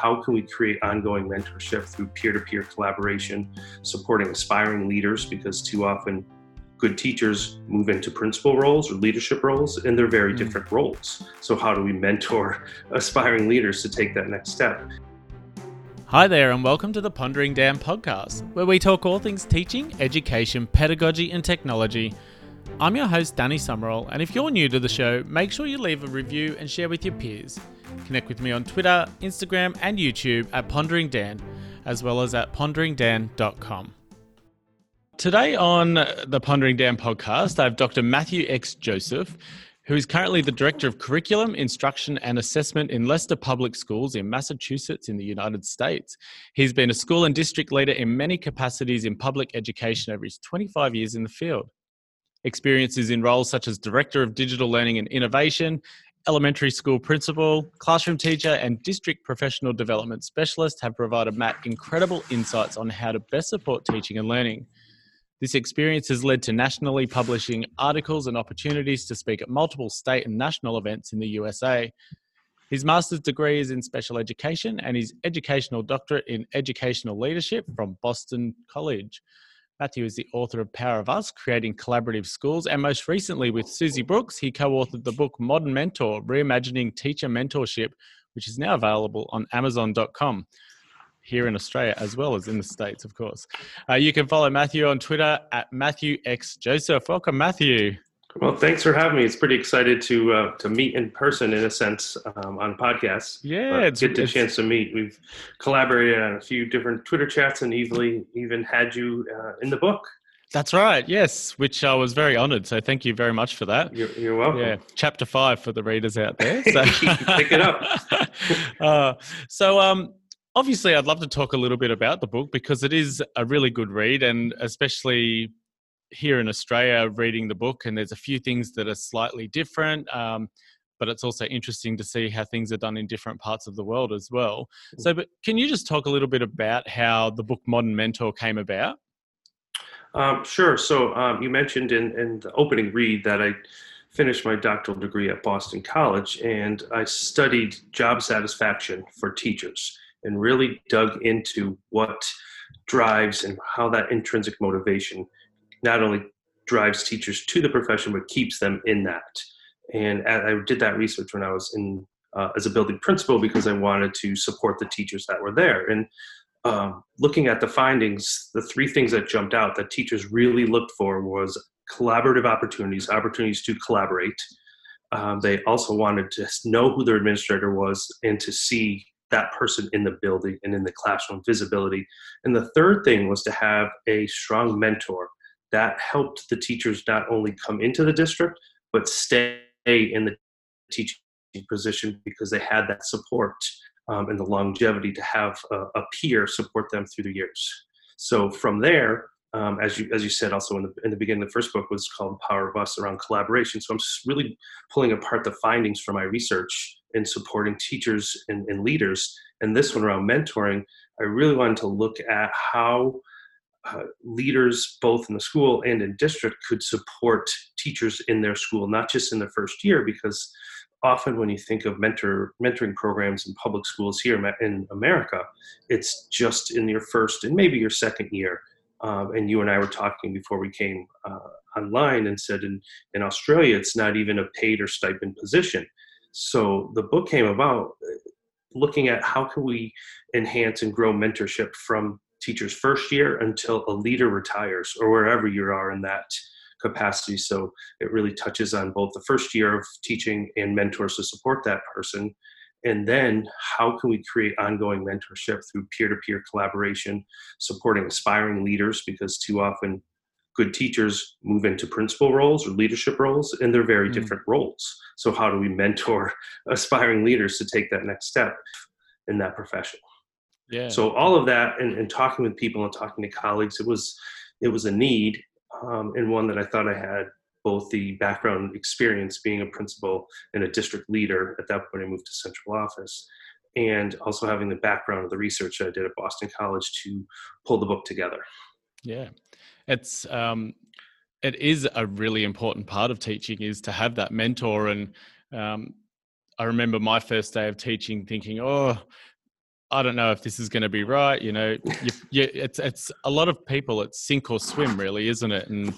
how can we create ongoing mentorship through peer-to-peer collaboration, supporting aspiring leaders because too often good teachers move into principal roles or leadership roles and they're very mm. different roles. So how do we mentor aspiring leaders to take that next step? Hi there, and welcome to the Pondering Dan podcast, where we talk all things teaching, education, pedagogy, and technology. I'm your host, Danny Summerall, and if you're new to the show, make sure you leave a review and share with your peers. Connect with me on Twitter, Instagram, and YouTube at Pondering Dan, as well as at ponderingdan.com. Today on the Pondering Dan podcast, I have Dr. Matthew X. Joseph, who is currently the Director of Curriculum, Instruction and Assessment in Leicester Public Schools in Massachusetts in the United States. He's been a school and district leader in many capacities in public education over his 25 years in the field. Experiences in roles such as Director of Digital Learning and Innovation, elementary school principal, classroom teacher, and district professional development specialist have provided Matt incredible insights on how to best support teaching and learning. This experience has led to nationally publishing articles and opportunities to speak at multiple state and national events in the USA. His master's degree is in special education and his educational doctorate in educational leadership from Boston College. Matthew is the author of Power of Us, Creating Collaborative Schools, and most recently with Suzy Brooks, he co authored the book Modern Mentor Reimagining Teacher Mentorship, which is now available on Amazon.com here in Australia as well as in the States, of course. Uh, you can follow Matthew on Twitter at Matthew X Joseph. Welcome, Matthew. Well, thanks for having me. It's pretty excited to uh, to meet in person, in a sense, um, on podcasts. Yeah, it's get the chance to meet. We've collaborated on a few different Twitter chats, and even even had you uh, in the book. That's right. Yes, which I was very honoured. So thank you very much for that. You're, you're welcome. Yeah, chapter five for the readers out there. So pick it up. uh, so um, obviously, I'd love to talk a little bit about the book because it is a really good read, and especially here in Australia, reading the book, and there's a few things that are slightly different. Um, but it's also interesting to see how things are done in different parts of the world as well. Mm. So, but can you just talk a little bit about how the book Modern Mentor came about? Um, sure. So, um, you mentioned in, in the opening read that I finished my doctoral degree at Boston College and I studied job satisfaction for teachers and really dug into what drives and how that intrinsic motivation not only drives teachers to the profession but keeps them in that. And i did that research when i was in uh, as a building principal because i wanted to support the teachers that were there. And um, looking at the findings the three things that jumped out that teachers really looked for was collaborative opportunities opportunities to collaborate. Um, they also wanted to know who their administrator was and to see that person in the building and in the classroom visibility. And the third thing was to have a strong mentor that helped the teachers not only come into the district, but stay in the teaching position because they had that support um, and the longevity to have a, a, peer support them through the years. So from there, um, as you as you said also in the in the beginning, the first book was called Power of Us around collaboration. So I'm really pulling apart the findings from my research in supporting teachers and, and leaders. And this one around mentoring, I really wanted to look at how uh, leaders, both in the school and in district, could support teachers in their school, not just in the first year, because often when you think of mentor mentoring programs in public schools here in America, it's just in your first and maybe your second year. Um, and you and I were talking before we came uh, online and said in, in Australia, it's not even a paid or stipend position. So the book came about uh, looking at how can we enhance and grow mentorship from teachers first year until a leader retires or wherever you are in that capacity. So it really touches on both the first year of teaching and mentors to support that person. And then how can we create ongoing mentorship through peer to peer collaboration, supporting aspiring leaders, because too often good teachers move into principal roles or leadership roles, and they're very mm. different roles. So, how do we mentor aspiring leaders to take that next step in that profession? Yeah. So, all of that, and, and talking with people and talking to colleagues, it was it was a need, um, and one that I thought I had both the background experience being a principal and a district leader. At that point, I moved to central office. And also having the background of the research that I did at Boston College to pull the book together. Yeah it's um, it is a really important part of teaching is to have that mentor and um, i remember my first day of teaching thinking oh I don't know if this is going to be right. You know, you, you, it's it's a lot of people. It's sink or swim, really, isn't it? And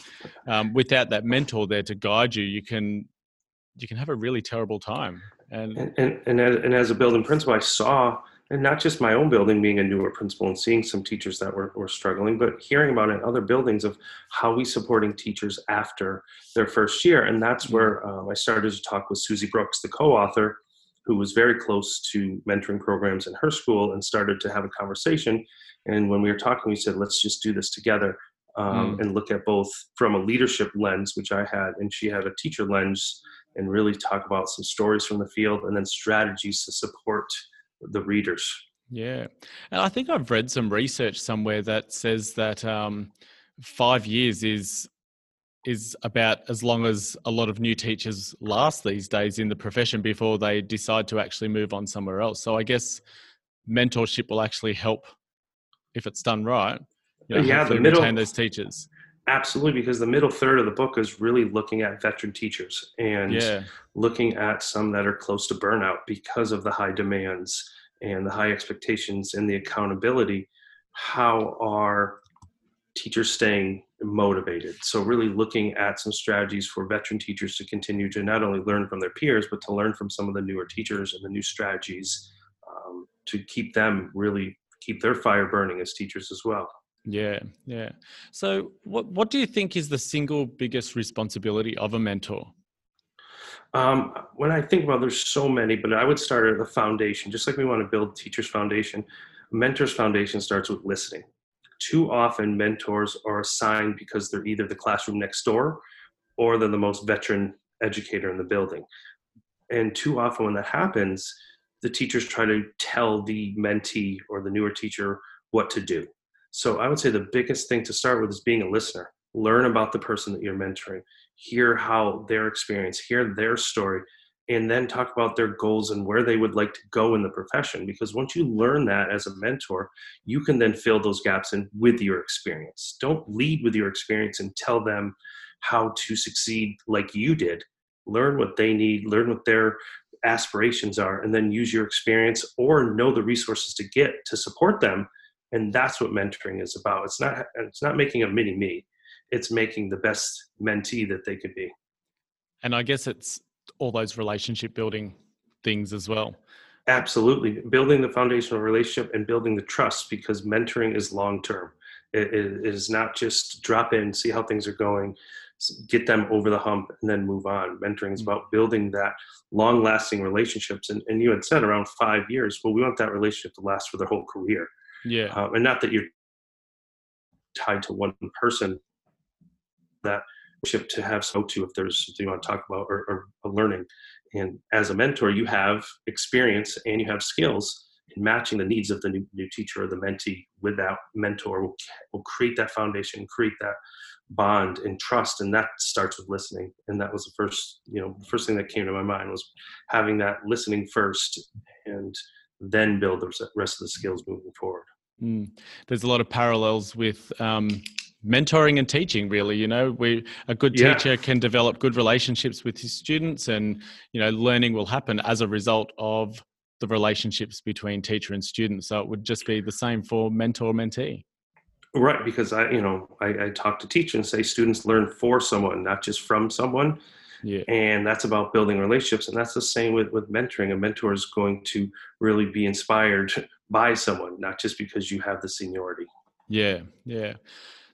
um, without that mentor there to guide you, you can you can have a really terrible time. And and and, and, as, and as a building principal, I saw and not just my own building being a newer principal and seeing some teachers that were, were struggling, but hearing about in other buildings of how we supporting teachers after their first year. And that's mm-hmm. where um, I started to talk with Suzy Brooks, the co-author, who was very close to mentoring programs in her school and started to have a conversation. And when we were talking, we said, let's just do this together um, mm. and look at both from a leadership lens, which I had, and she had a teacher lens, and really talk about some stories from the field and then strategies to support the readers. Yeah. And I think I've read some research somewhere that says that um, five years is is about as long as a lot of new teachers last these days in the profession before they decide to actually move on somewhere else. So I guess mentorship will actually help if it's done right. You know, yeah, the middle retain those teachers. Absolutely, because the middle third of the book is really looking at veteran teachers and yeah. looking at some that are close to burnout because of the high demands and the high expectations and the accountability. How are teachers staying motivated. So, really looking at some strategies for veteran teachers to continue to not only learn from their peers, but to learn from some of the newer teachers and the new strategies um, to keep them really keep their fire burning as teachers as well. Yeah, yeah. So, what what do you think is the single biggest responsibility of a mentor? Um, when I think about, there's so many, but I would start at the foundation. Just like we want to build teachers' foundation, mentors' foundation starts with listening too often mentors are assigned because they're either the classroom next door or they're the most veteran educator in the building. And too often when that happens, the teachers try to tell the mentee or the newer teacher what to do. So I would say the biggest thing to start with is being a listener. Learn about the person that you're mentoring, hear how their experience, hear their story, and then talk about their goals and where they would like to go in the profession. Because once you learn that as a mentor, you can then fill those gaps in with your experience. Don't lead with your experience and tell them how to succeed like you did. Learn what they need, learn what their aspirations are, and then use your experience or know the resources to get to support them. And that's what mentoring is about. It's not it's not making a mini me. It's making the best mentee that they could be. And I guess it's all those relationship building things as well. Absolutely. Building the foundational relationship and building the trust because mentoring is long term. It, it is not just drop in, see how things are going, get them over the hump, and then move on. Mentoring is mm. about building that long lasting relationships. And, and you had said around five years. Well, we want that relationship to last for their whole career. Yeah. Uh, and not that you're tied to one person that to have so to if there's something you want to talk about or, or learning. And as a mentor, you have experience and you have skills in matching the needs of the new, new teacher or the mentee with that mentor will, will create that foundation, create that bond and trust. And that starts with listening. And that was the first, you know, first thing that came to my mind was having that listening first and then build the rest of the skills moving forward. Mm. There's a lot of parallels with um, mentoring and teaching really you know? We a good teacher can develop good relationships with his students and you know learning will happen as a result of the relationships between teacher and student. So it would just be the same for mentor mentee. Right because i you know i, I talk to teachers and say students learn for someone not just from someone. Yeah. and that's about building relationships and that's the same with with mentoring. A mentor is going to really be inspired by someone not just because you have the seniority. Yeah yeah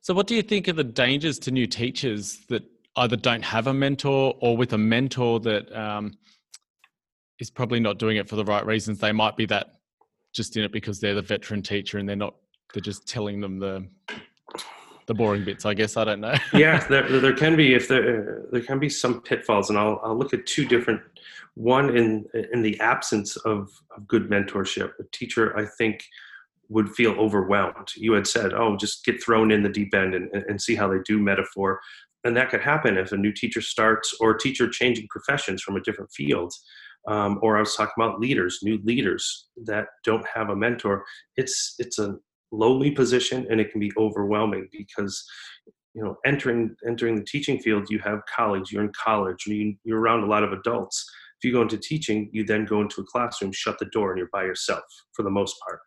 so, what do you think are the dangers to new teachers that either don't have a mentor or with a mentor that um, is probably not doing it for the right reasons? They might be that just in it because they're the veteran teacher and they're not. They're just telling them the the boring bits. I guess I don't know. yeah, there, there can be if there there can be some pitfalls, and I'll I'll look at two different. One in in the absence of, of good mentorship, a teacher I think would feel overwhelmed. You had said, oh, just get thrown in the deep end and, and see how they do metaphor. And that could happen if a new teacher starts or teacher changing professions from a different field. Um, or I was talking about leaders, new leaders that don't have a mentor. It's it's a lonely position and it can be overwhelming because you know entering entering the teaching field you have colleagues you're in college you, you're around a lot of adults if you go into teaching you then go into a classroom shut the door and you're by yourself for the most part.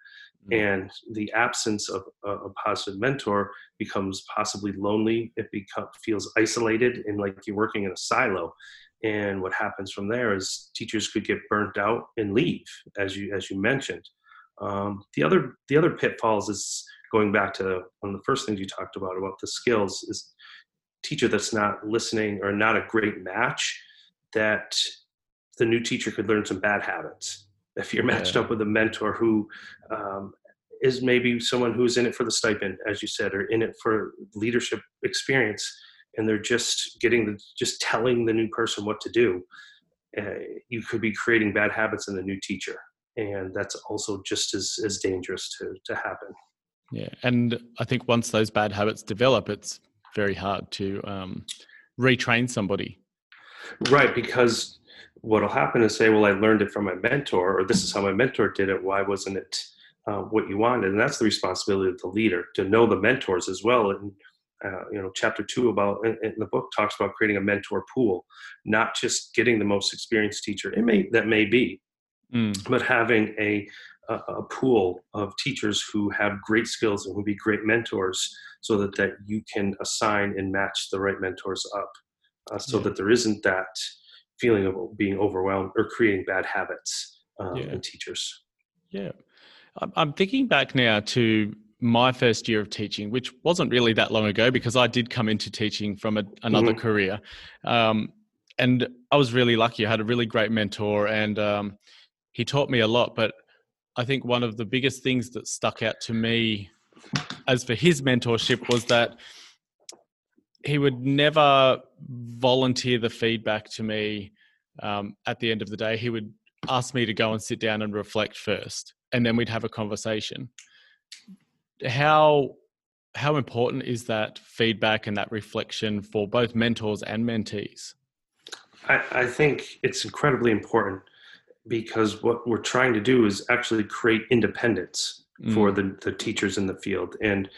And the absence of a, a, positive mentor becomes possibly lonely. It becomes feels isolated and like you're working in a silo. And what happens from there is teachers could get burnt out and leave as you as you mentioned. Um, the other the other pitfalls is going back to one of the first things you talked about about the skills is teacher that's not listening or not a great match that the new teacher could learn some bad habits. If you're matched yeah. up with a mentor who um, is maybe someone who's in it for the stipend as you said or in it for leadership experience and they're just getting the just telling the new person what to do uh, you could be creating bad habits in the new teacher and that's also just as as dangerous to to happen yeah, and I think once those bad habits develop, it's very hard to um, retrain somebody. Right, because what'll happen is say, "Well, I learned it from my mentor, or this is how my mentor did it. Why wasn't it uh, what you want And that's the responsibility of the leader to know the mentors as well. And uh, you know, chapter two about in, in, the book talks about creating a mentor pool, not just getting the most experienced teacher. It may that may be, mm. but having a a, a, pool of teachers who have great skills and would be great mentors so that, that you can assign and match the right mentors up uh, so yeah. that there isn't that feeling of being overwhelmed or creating bad habits um, yeah. in teachers. Yeah. I'm thinking back now to my first year of teaching, which wasn't really that long ago because I did come into teaching from a, another mm-hmm. career. Um, and I was really lucky. I had a really great mentor and um, he taught me a lot. But I think one of the biggest things that stuck out to me as for his mentorship was that he would never volunteer the feedback to me um, at the end of the day. He would ask me to go and sit down and reflect first, and then we'd have a conversation. How how important is that feedback and that reflection for both mentors and mentees? I, I think it's incredibly important because what we're trying to do is actually create independence mm. for the, the teachers in the field and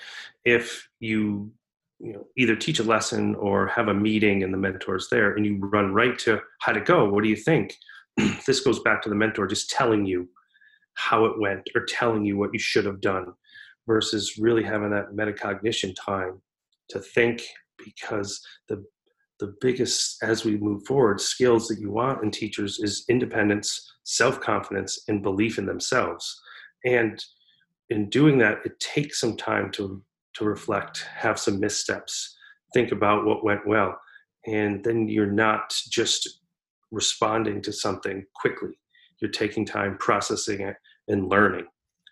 if you you know either teach a lesson or have a meeting and the mentor's there and you run right to how to go what do you think this goes back to the mentor just telling you how it went or telling you what you should have done versus really having that metacognition time to think because the the biggest as we move forward skills that you want in teachers is independence self-confidence and belief in themselves. And in doing that it takes some time to to reflect have some missteps think about what went well and then you're not just responding to something quickly you're taking time processing it and learning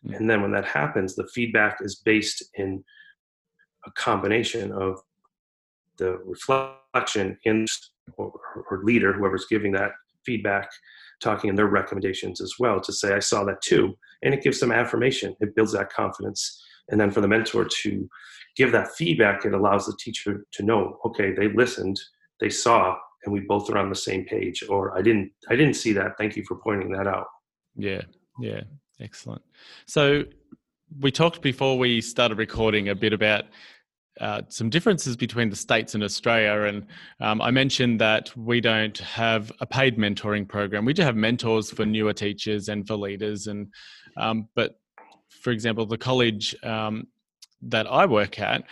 mm-hmm. and then when that happens the feedback is based in a combination of the reflection in or, or leader, whoever's giving that feedback, talking in their recommendations as well to say, I saw that too. And it gives them affirmation. It builds that confidence. And then for the mentor to give that feedback, it allows the teacher to know, okay, they listened, they saw, and we both are on the same page. Or I didn't I didn't see that. Thank you for pointing that out. Yeah. Yeah. Excellent. So we talked before we started recording a bit about uh, some differences between the states and Australia. And um, I mentioned that we don't have a paid mentoring program. We do have mentors for newer teachers and for leaders. And um, but for example, the college um, that I work at,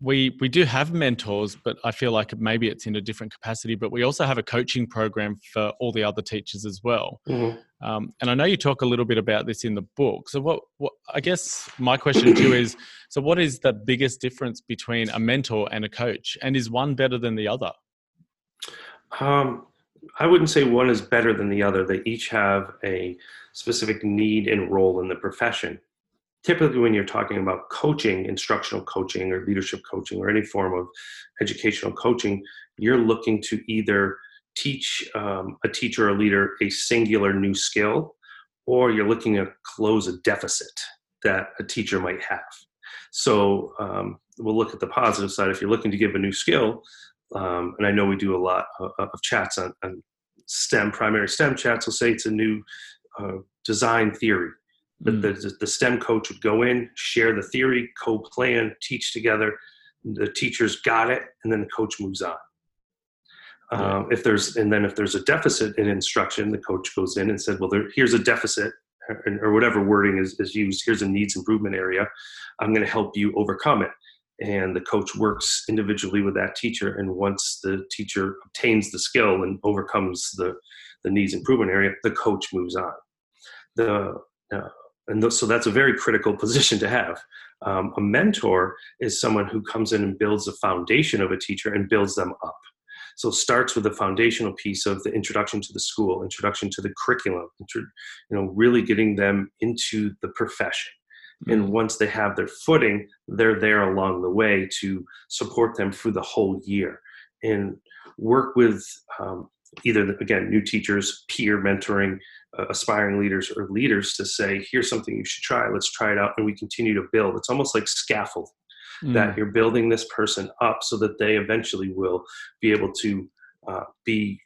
we we do have mentors, but I feel like maybe it's in a different capacity. But we also have a coaching program for all the other teachers as well. Mm-hmm. Um, and I know you talk a little bit about this in the book. So what, what I guess my question to you is, so what is the biggest difference between a mentor and a coach, and is one better than the other? Um, I wouldn't say one is better than the other. They each have a specific need and role in the profession typically when you're talking about coaching instructional coaching or leadership coaching or any form of educational coaching you're looking to either teach um, a teacher or leader a singular new skill or you're looking to close a deficit that a teacher might have. So um, we'll look at the positive side. If you're looking to give a new skill um, and i know we do a lot of, of chats on, on, stem primary stem chats will say it's a new uh, design theory. the, mm. the, the, STEM coach would go in, share the theory, co plan, teach together. the teachers got it, and then the coach moves on. Um, if there's and then if there's a deficit in instruction, the coach goes in and said, "Well, there, here's a deficit, or, or whatever wording is, is used. Here's a needs improvement area. I'm going to help you overcome it." And the coach works individually with that teacher, and once the teacher obtains the skill and overcomes the the needs improvement area, the coach moves on. The uh, and th- so that's a very critical position to have. Um, a mentor is someone who comes in and builds the foundation of a teacher and builds them up. So starts with the foundational piece of the introduction to the school, introduction to the curriculum, you know, really getting them into the profession. Mm-hmm. And once they have their footing, they're there along the way to support them through the whole year and work with um, either again new teachers, peer mentoring, uh, aspiring leaders, or leaders to say, "Here's something you should try. Let's try it out," and we continue to build. It's almost like scaffold mm. that you're building this person up so that they eventually will be able to uh, be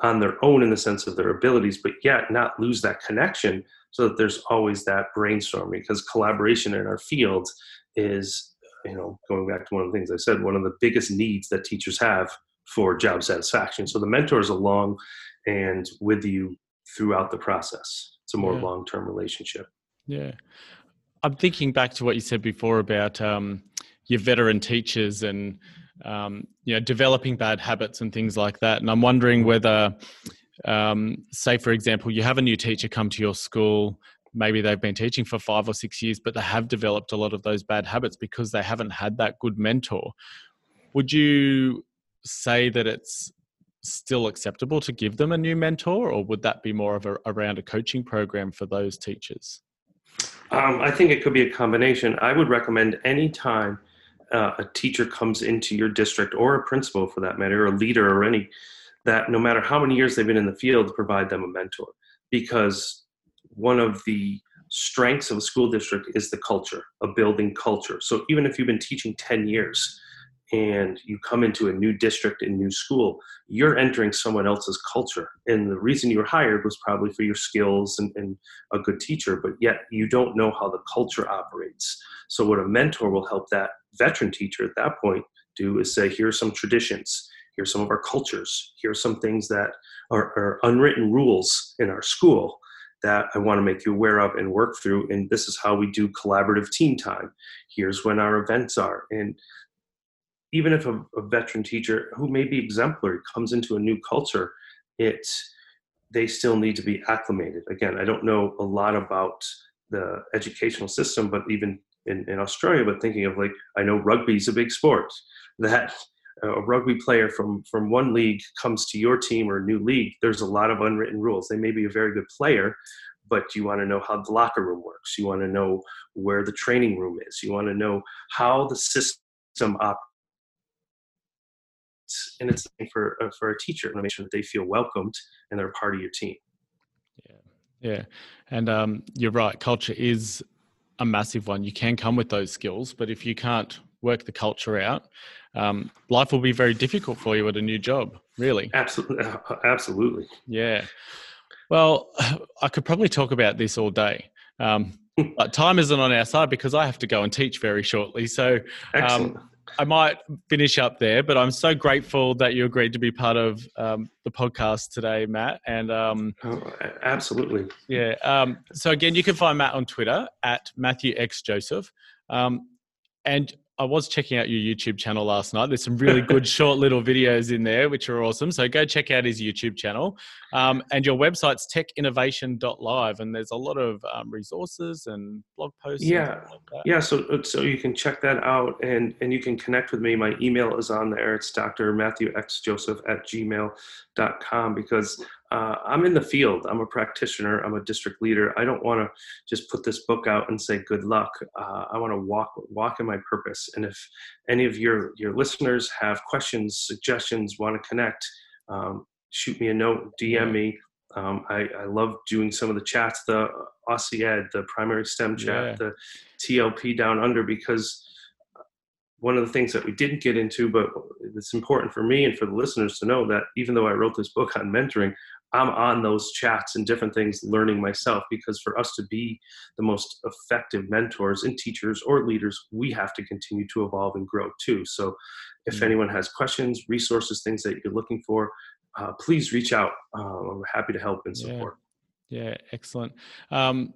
on their own in the sense of their abilities, but yet not lose that connection so that there's always that brainstorming because collaboration in our field is, you know, going back to one of the things I said, one of the biggest needs that teachers have for job satisfaction. So the mentor is along and with you throughout the process. It's a more yeah. long term relationship. Yeah. I'm thinking back to what you said before about um, your veteran teachers and um, you know developing bad habits and things like that. And I'm wondering whether, um, say for example, you have a new teacher come to your school. Maybe they've been teaching for five or six years, but they have developed a lot of those bad habits because they haven't had that good mentor. Would you say that it's still acceptable to give them a new mentor, or would that be more of a, around a coaching program for those teachers? Um, I think it could be a combination. I would recommend any time uh, a teacher comes into your district, or a principal for that matter, or a leader, or any, that no matter how many years they've been in the field, provide them a mentor. Because one of the strengths of a school district is the culture, a building culture. So even if you've been teaching 10 years, and you come into a new district and new school, you're entering someone else's culture. And the reason you were hired was probably for your skills and, and, a good teacher, but yet you don't know how the culture operates. So, what a mentor will help that veteran teacher at that point do is say, here are some traditions, here are some of our cultures, here are some things that are, are unwritten rules in our school that I want to make you aware of and work through. And this is how we do collaborative team time. Here's when our events are. And even if a, a, veteran teacher who may be exemplary comes into a new culture, it they still need to be acclimated. Again, I don't know a lot about the educational system, but even in, in Australia, but thinking of like I know rugby is a big sport. That a rugby player from from one league comes to your team or a new league, there's a lot of unwritten rules. They may be a very good player, but you want to know how the locker room works. You want to know where the training room is. You want to know how the system operates and it's for uh, for a teacher to make sure that they feel welcomed and they're part of your team. Yeah, yeah, and um, you're right. Culture is a massive one. You can come with those skills, but if you can't work the culture out, um, life will be very difficult for you at a new job. Really, absolutely, uh, absolutely. Yeah. Well, I could probably talk about this all day. Um, but time isn't on our side because I have to go and teach very shortly. So, um, I might finish up there, but I'm so grateful that you agreed to be part of um, the podcast today, Matt. And um, oh, absolutely, yeah. Um, so again, you can find Matt on Twitter at Matthew X Joseph, um, and I was checking out your YouTube channel last night. There's some really good short little videos in there, which are awesome. So go check out his YouTube channel. Um, and your website's techinnovation.live, and there's a lot of um, resources and blog posts. Yeah, like yeah. So so you can check that out, and and you can connect with me. My email is on there. It's Dr. Matthew X Joseph at gmail.com because uh, I'm in the field. I'm a practitioner. I'm a district leader. I don't want to just put this book out and say good luck. Uh, I want to walk walk in my purpose. And if any of your your listeners have questions, suggestions, want to connect, um, shoot me a note, DM me. Um, I, I, love doing some of the chats, the Aussie Ed, the primary STEM chat, yeah. the TLP Down Under, because one of the things that we didn't get into, but it's important for me and for the listeners to know that even though I wrote this book on mentoring, I'm on those chats and different things learning myself because for us to be the most effective mentors and teachers or leaders, we have to continue to evolve and grow too. So if mm-hmm. anyone has questions, resources, things that you're looking for, uh, please reach out. Uh, I'm happy to help and support. Yeah, yeah excellent. Um,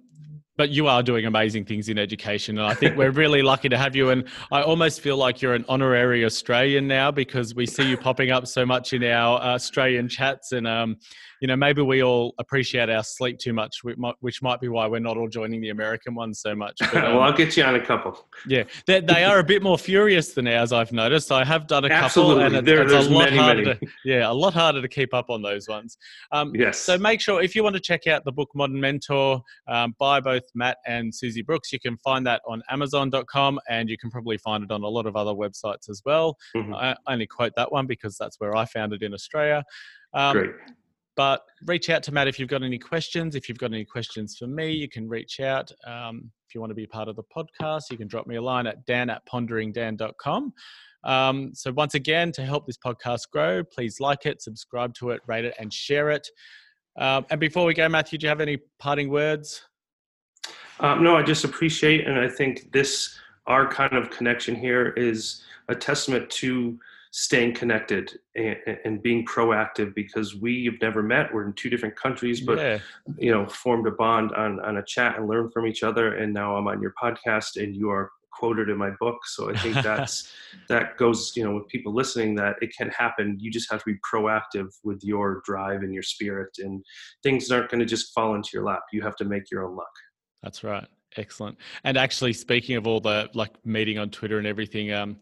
but you are doing amazing things in education and i think we're really lucky to have you. And i almost feel like you're an honorary australian now because we see you popping up so much in our uh, australian chats. And um, you know maybe we all appreciate our sleep too much which might be why we're not all joining the american ones so much. But, um, well i'll get you on a couple. yeah they, they, are a bit more furious than ours i've noticed. I have done a Absolutely. couple and it's, it's a lot many, harder many. To, yeah a lot harder to keep up on those ones. Um, yes. so make sure if you want to check out the book modern mentor um, by both Matt and Suzy Brooks. You can find that on Amazon.com and you can probably find it on a lot of other websites as well. Mm-hmm. I only quote that one because that's where I found it in Australia. Um, Great. But reach out to Matt if you've got any questions. If you've got any questions for me, you can reach out. Um, if you want to be part of the podcast, you can drop me a line at dan at ponderingdan.com. Um, so, once again, to help this podcast grow, please like it, subscribe to it, rate it, and share it. Um, and before we go, Matthew, do you have any parting words? Um, no, I just appreciate, and I think this our kind of connection here is a testament to staying connected and, and, being proactive because we have never met. We're in two different countries, but yeah. you know, formed a bond on on a chat and learned from each other. And now I'm on your podcast, and you are quoted in my book. So I think that's that goes, you know, with people listening that it can happen. You just have to be proactive with your drive and your spirit, and things aren't going to just fall into your lap. You have to make your own luck. That's right. Excellent. And actually, speaking of all the like meeting on Twitter and everything, um,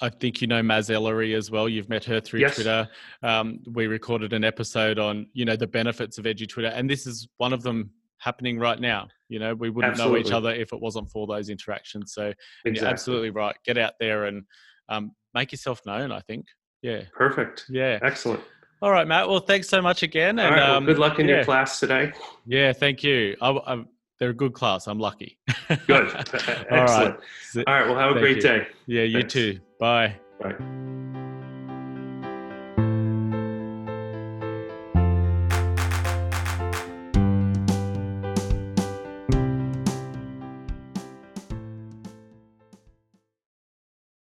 I think you know Maz Ellery as well. You've met her through yes. Twitter. Um, we recorded an episode on you know the benefits of edgy Twitter, and this is one of them happening right now. You know, we wouldn't absolutely. know each other if it wasn't for those interactions. So exactly. you're absolutely right. Get out there and um, make yourself known. I think. Yeah. Perfect. Yeah. Excellent. All right, Matt. Well, thanks so much again. And well, um, good luck in yeah. your class today. Yeah, thank you. I, I, they're a good class. I'm lucky. good. Excellent. All right. All right. Well, have a Thank great you. day. Yeah, you too. Bye. Bye.